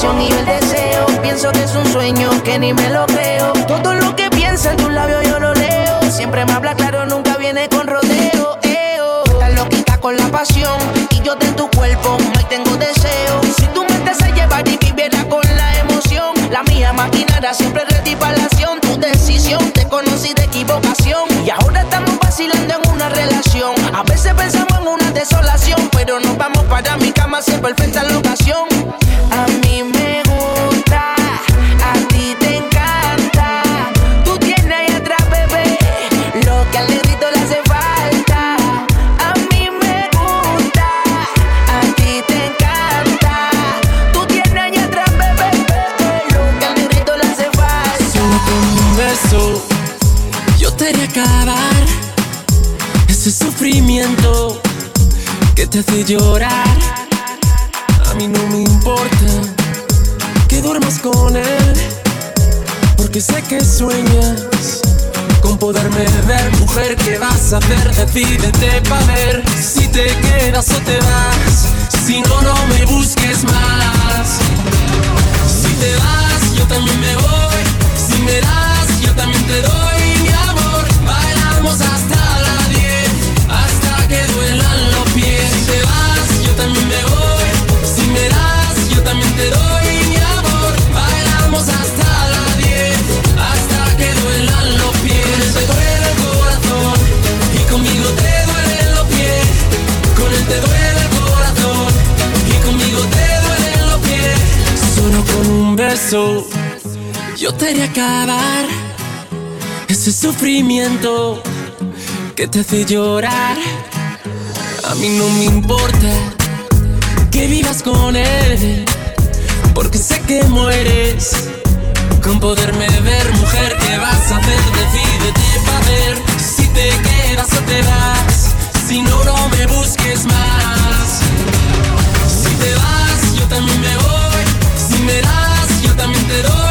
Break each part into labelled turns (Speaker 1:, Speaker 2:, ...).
Speaker 1: y el deseo. Pienso que es un sueño que ni me lo creo. Todo lo que piensa en tus labios yo lo leo. Siempre me habla claro, nunca viene con rodeo. Estás loquita con la pasión y yo en tu cuerpo no tengo deseo. Si tu mente se lleva y viviera con la emoción, la mía maquinara siempre ready para la acción. Tu decisión te conocí de equivocación y ahora estamos vacilando en una relación. A veces pensamos en una desolación, pero nos vamos para mi cama siempre perfecta la. sufrimiento que te hace
Speaker 2: llorar. A mí no me importa que duermas con él, porque
Speaker 3: sé que sueñas con poderme ver. Mujer, ¿qué vas a hacer? Decídete para ver si te quedas o te vas. Si no, no me busques más. Si te vas, yo también me voy. Si me das, yo también te doy mi amor. Bailamos a vuelan los pies. Si te vas, yo también me voy. Si me das, yo también te doy mi amor. Bailamos hasta las 10, hasta que duelan los pies. Con él te duele el corazón y conmigo te duelen los pies. Con él te
Speaker 4: duele el corazón y conmigo te duelen los pies. Solo con un beso yo te haré acabar ese sufrimiento que te hace llorar. A mí no me importa que vivas con él, porque sé que mueres con poderme ver, mujer. ¿Qué vas a hacer? Decídete para ver si te quedas o te vas. Si no, no me busques más. Si te vas, yo también me voy. Si me das, yo también te doy.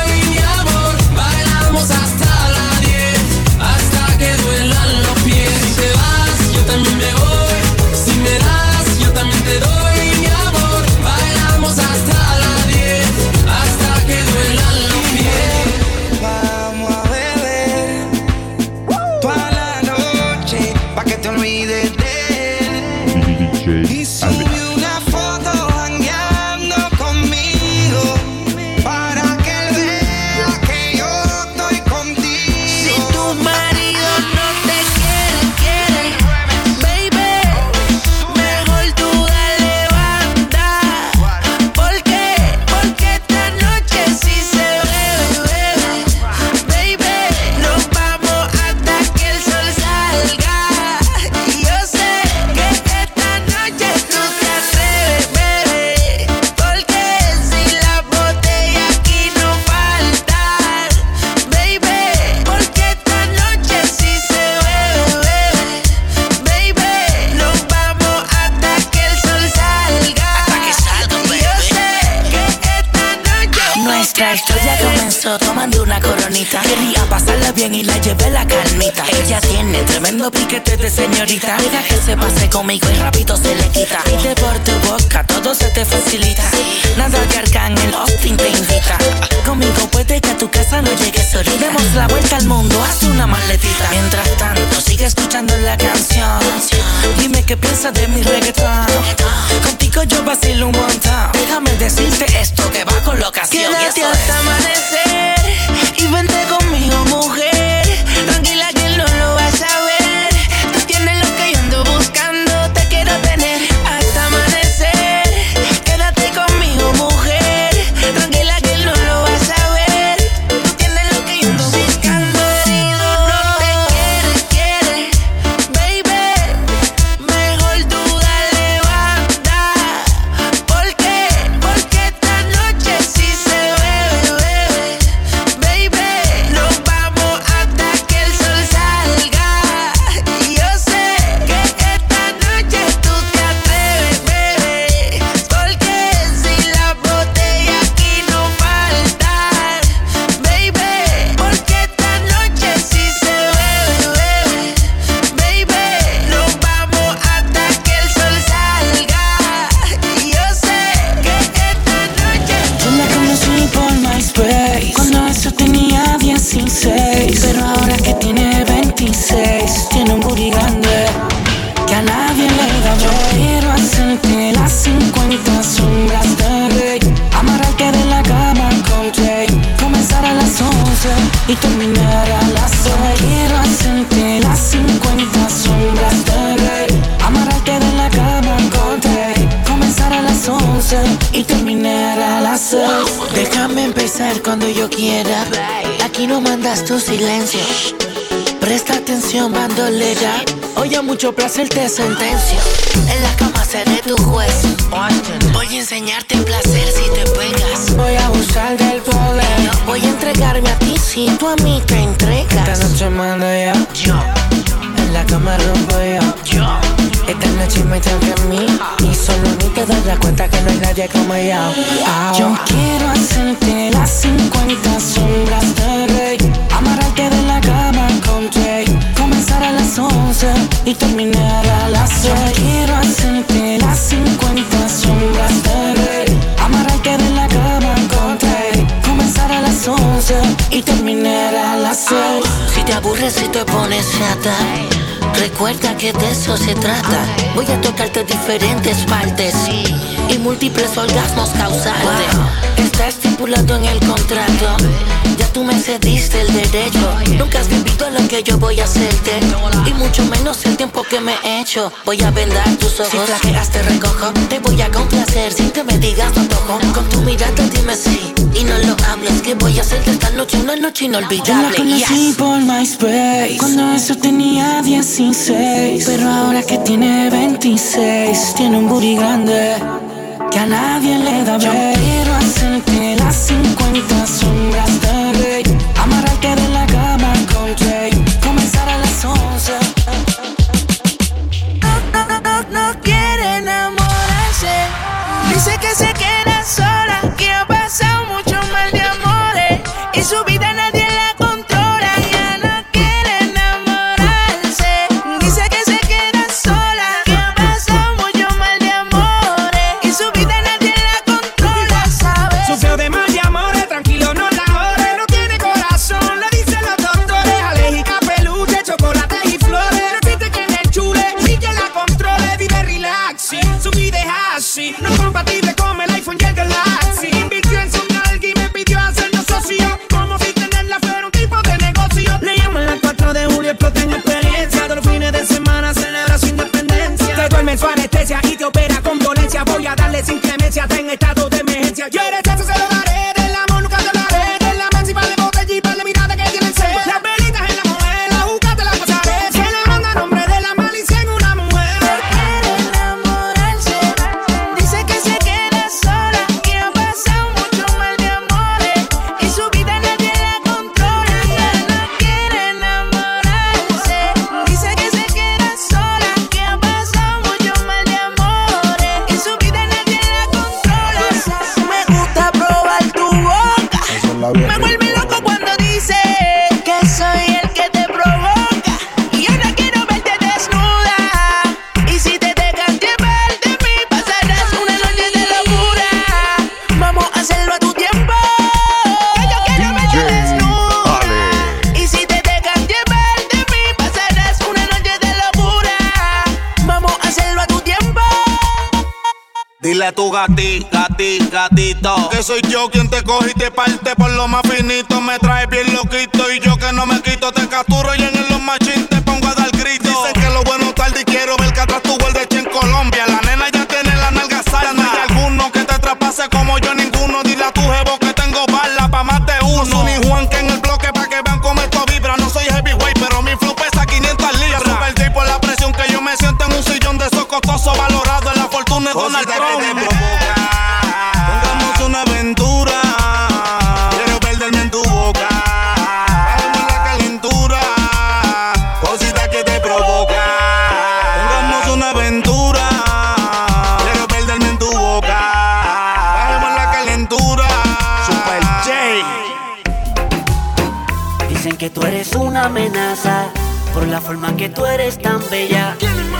Speaker 4: Comenzó tomando una coronita. Quería pasarla bien y la llevé la calmita. Ella tiene tremendo piquete de señorita. Deja que se pase conmigo y rápido se
Speaker 3: le quita. Pide por tu boca, todo se te facilita. Nada que el Austin te invita. Conmigo puede que a tu casa no llegues solita. Demos la vuelta al mundo, haz una maletita. Mientras tanto, sigue escuchando la canción. Dime qué piensas de mi reggaetón. Contigo yo vacilo un montón. Déjame decirte esto que va con la ocasión. Quédate hasta amanecer y vente conmigo, mujer. Tranquila Aquí no mandas tu silencio. Presta atención, bandolera Hoy a mucho placer te sentencio. En la cama seré tu juez. Voy a enseñarte el placer si te pegas. Voy a abusar del poder. Voy a entregarme a ti si tú a mí te entregas. Esta noche mando yo. Yo. En la cama rompo yo. Yo. Esta noche me toca a mí. Y solo ni te das cuenta que no hay nadie como yo. Yo quiero hacerte las 50 sombras de Amarrarte de la cama con Jay Comenzar a las 11 y terminar a las 6 Quiero hacerte las 50 sombras de rey. Amarrarte de la cama con Jay Comenzar a las 11 y terminar a las 6 Si te aburres y te pones chata Recuerda que de eso se trata. Voy a tocarte diferentes partes y múltiples orgasmos causarte. Está estipulado en el contrato. Ya tú me cediste el derecho. Nunca has vivido lo que yo voy a hacerte. Y mucho menos el tiempo que me he hecho. Voy a vendar tus ojos. Si flaqueas te recojo. Te voy a complacer sin que me digas no toco. Con tu mirada dime sí. Y no lo hables. Que voy a hacerte esta noche una noche inolvidable.
Speaker 5: Yo la conocí
Speaker 3: Yes.
Speaker 5: por MySpace Cuando eso tenía 16 Pero ahora que tiene 26 Tiene un booty grande Que a nadie le da Yo quiero hacerte las 50 sombras de rey Amarrarte de la
Speaker 6: Dile a tu gati, gati, gatito. Que soy yo quien te coge y te parte por lo más finito. Me trae bien loquito y yo que no me quito. Te capturo y en los machín te pongo a dar grito. Dicen que lo bueno tarde y quiero ver que atrás tu de en Colombia. La nena ya tiene la nalga sana. No hay alguno que te traspase como yo ninguno. Dile a tu jevo que tengo bala pa' más de uno. No ni Juan que en el bloque pa' que vean cómo esto vibra. No soy heavyweight, pero mi flow pesa 500 libras. Super por la presión que yo me siento en un sillón de esos costosos la Donald
Speaker 3: Que te provoca. Pongamos una aventura. Quiero perderme en
Speaker 7: tu boca. Bájame la calentura. Cosita que te provoca. Pongamos una aventura. Quiero perderme en tu boca. Bájame la calentura. Super J.
Speaker 3: Dicen que tú eres una amenaza. Por la forma que tú eres tan bella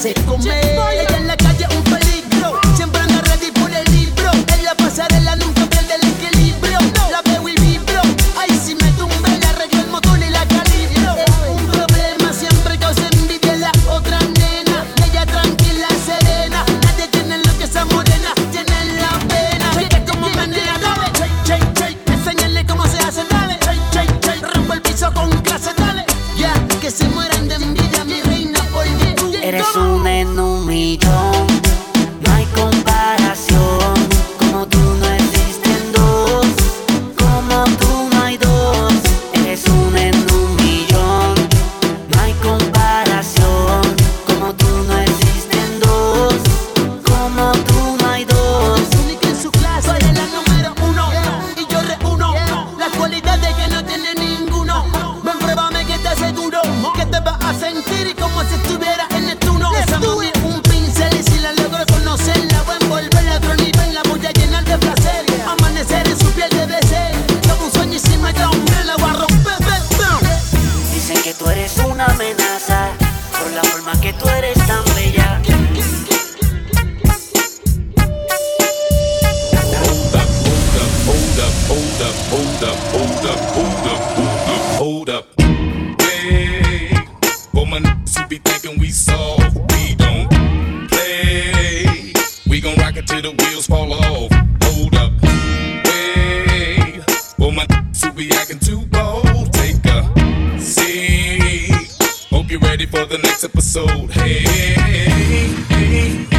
Speaker 8: hace comer. The next episode. Hey, hey, hey,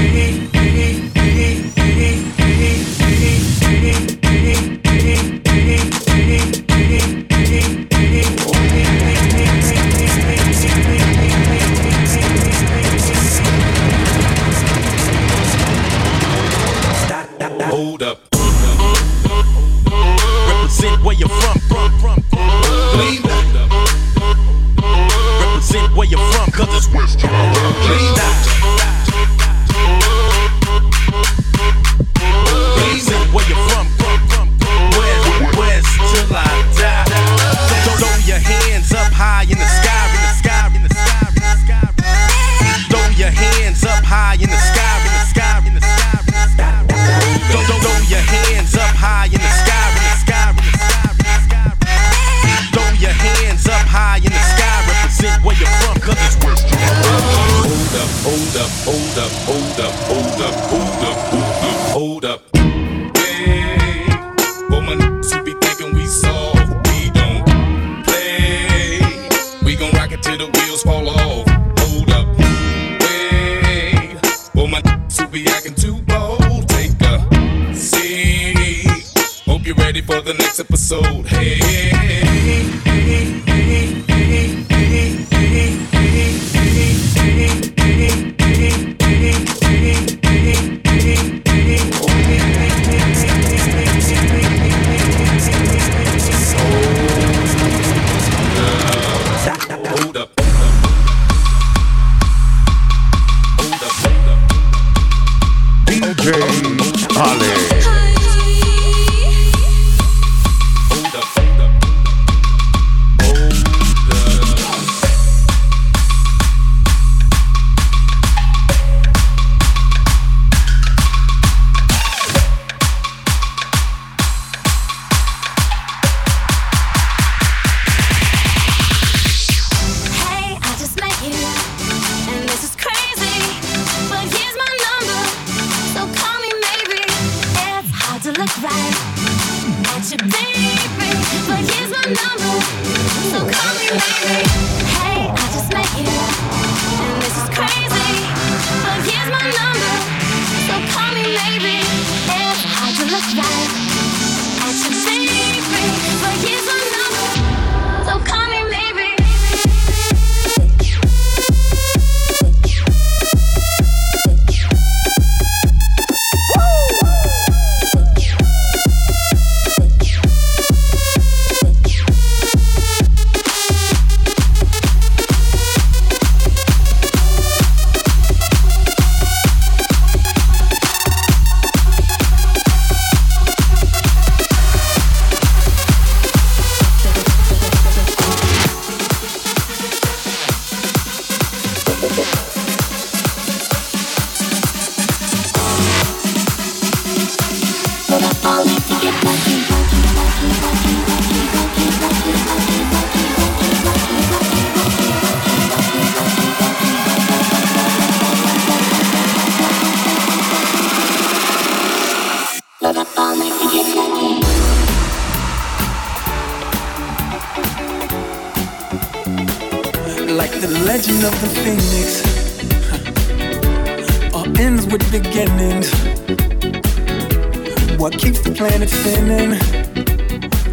Speaker 8: Uh,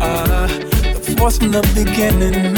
Speaker 8: ah, the force from the beginning.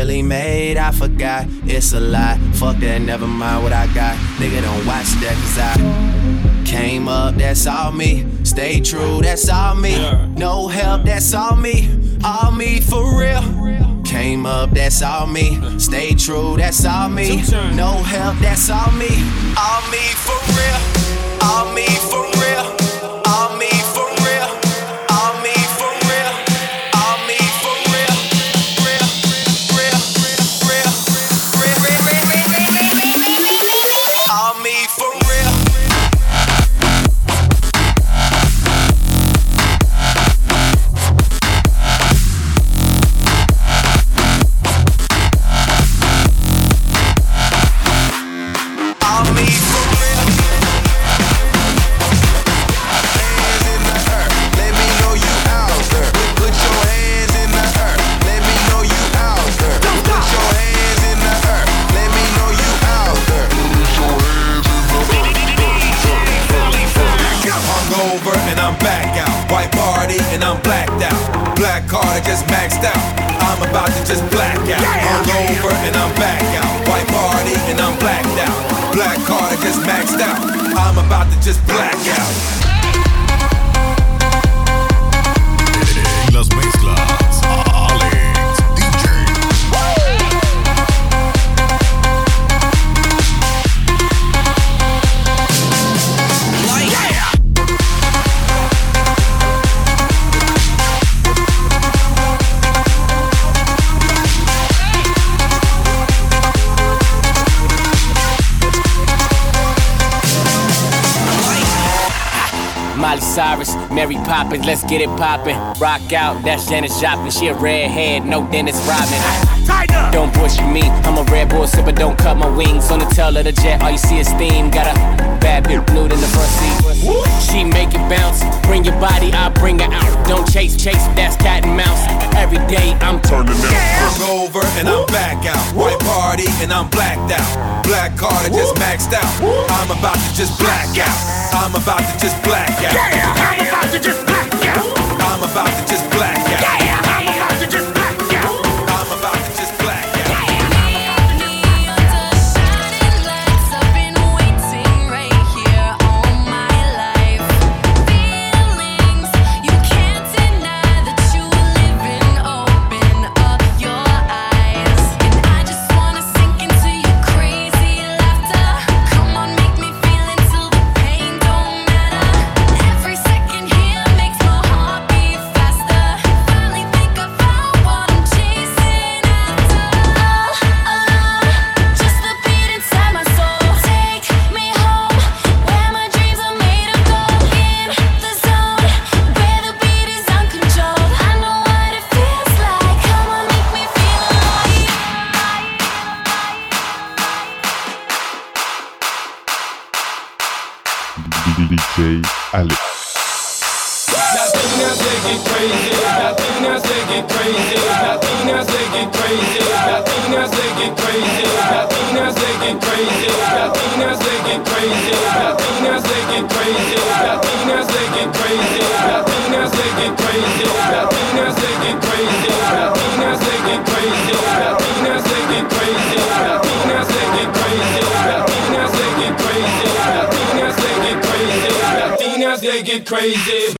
Speaker 9: Really made, I forgot. It's a lie. Fuck that, never mind what I got. Nigga, don't watch that, cause I came up, that's all me. Stay true, that's all me. No help, that's all me. All me for real. Came up, that's all me. Stay true, that's all me. No help, that's all me. All me for real. All me for real. All me for real. All me for real. All me for real.
Speaker 10: Cyrus, Mary Poppins, let's get it poppin'. Rock out, that's Janis Joplin. She a redhead, no Dennis Rodman. Don't push me, I'm a red bull sipper, don't cut my wings. On the tail of the jet, all you see is steam. Got a bad bitch nude in the front seat. She make it bounce, bring your body, I bring her out. Don't chase, chase, that's cat and mouse. Every day I'm turning out.
Speaker 11: Hungover and I'm back out. White party and I'm blacked out. Black card just maxed out. I'm about to just black out. I'm about to just black out.
Speaker 12: I'm about to just black out.
Speaker 11: I'm about to just black out.
Speaker 13: Get crazy.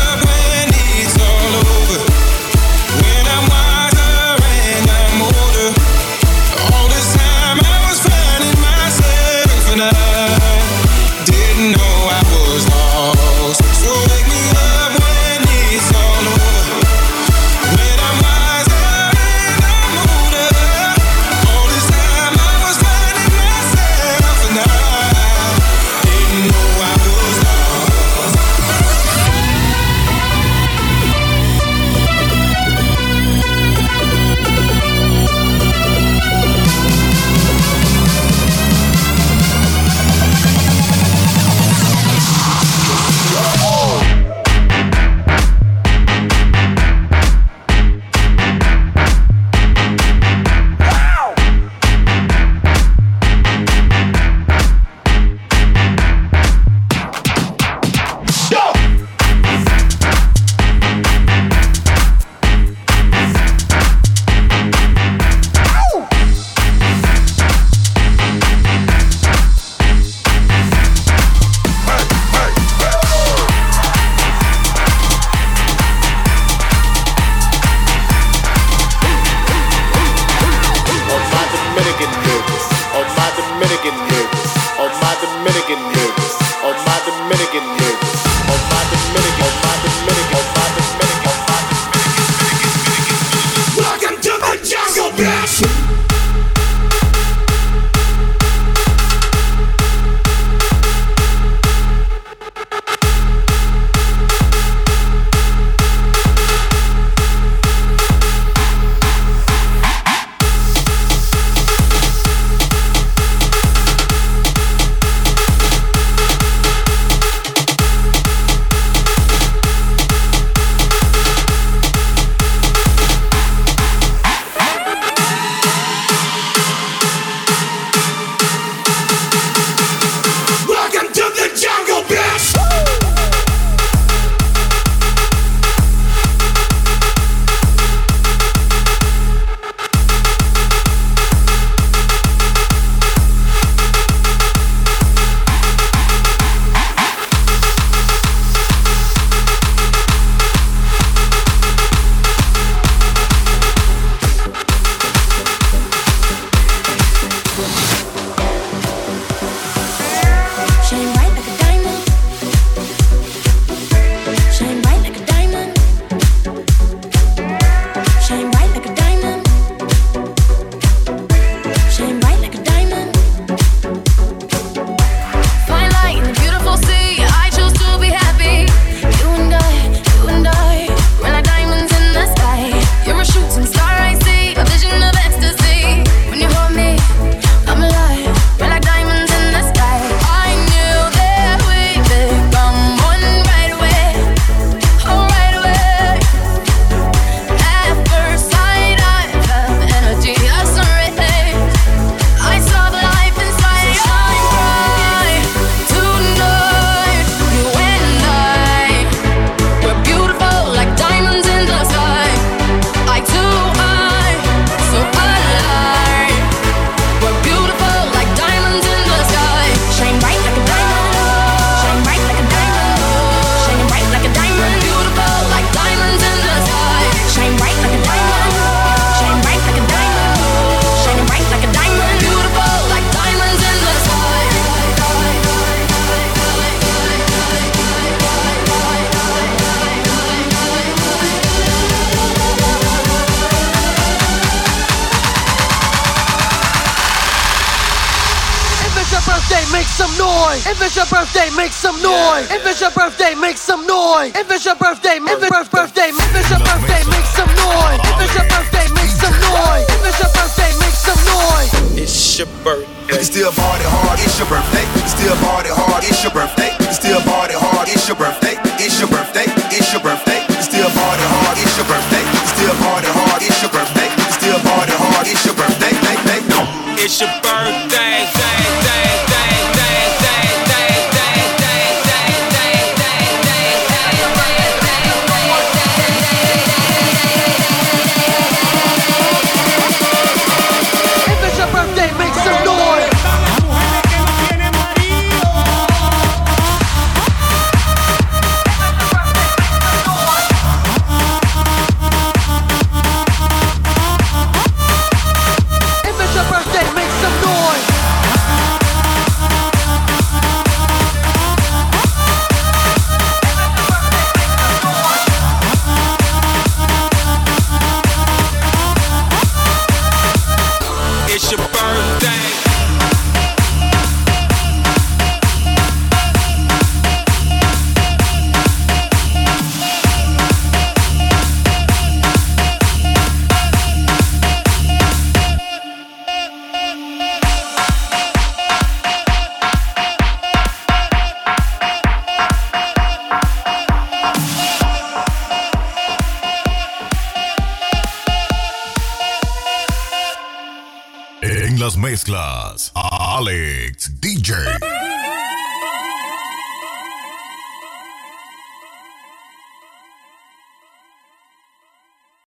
Speaker 11: noise. If it's your birthday, make some noise. If it's
Speaker 14: your birthday, make some noise. If
Speaker 15: it's your birthday, if it's birthday,
Speaker 12: if it's your birthday, make some noise. If it's your birthday, make some noise. If it's your birthday, make some noise. It's your birthday. It's still party hard. It's your birthday. Still party hard. It's your birthday. Still party hard. It's your birthday. It's your birthday.
Speaker 16: It's your birthday. Still party hard. It's your birthday. Still party hard. It's your birthday. Still party hard. It's your birthday. It's your birthday.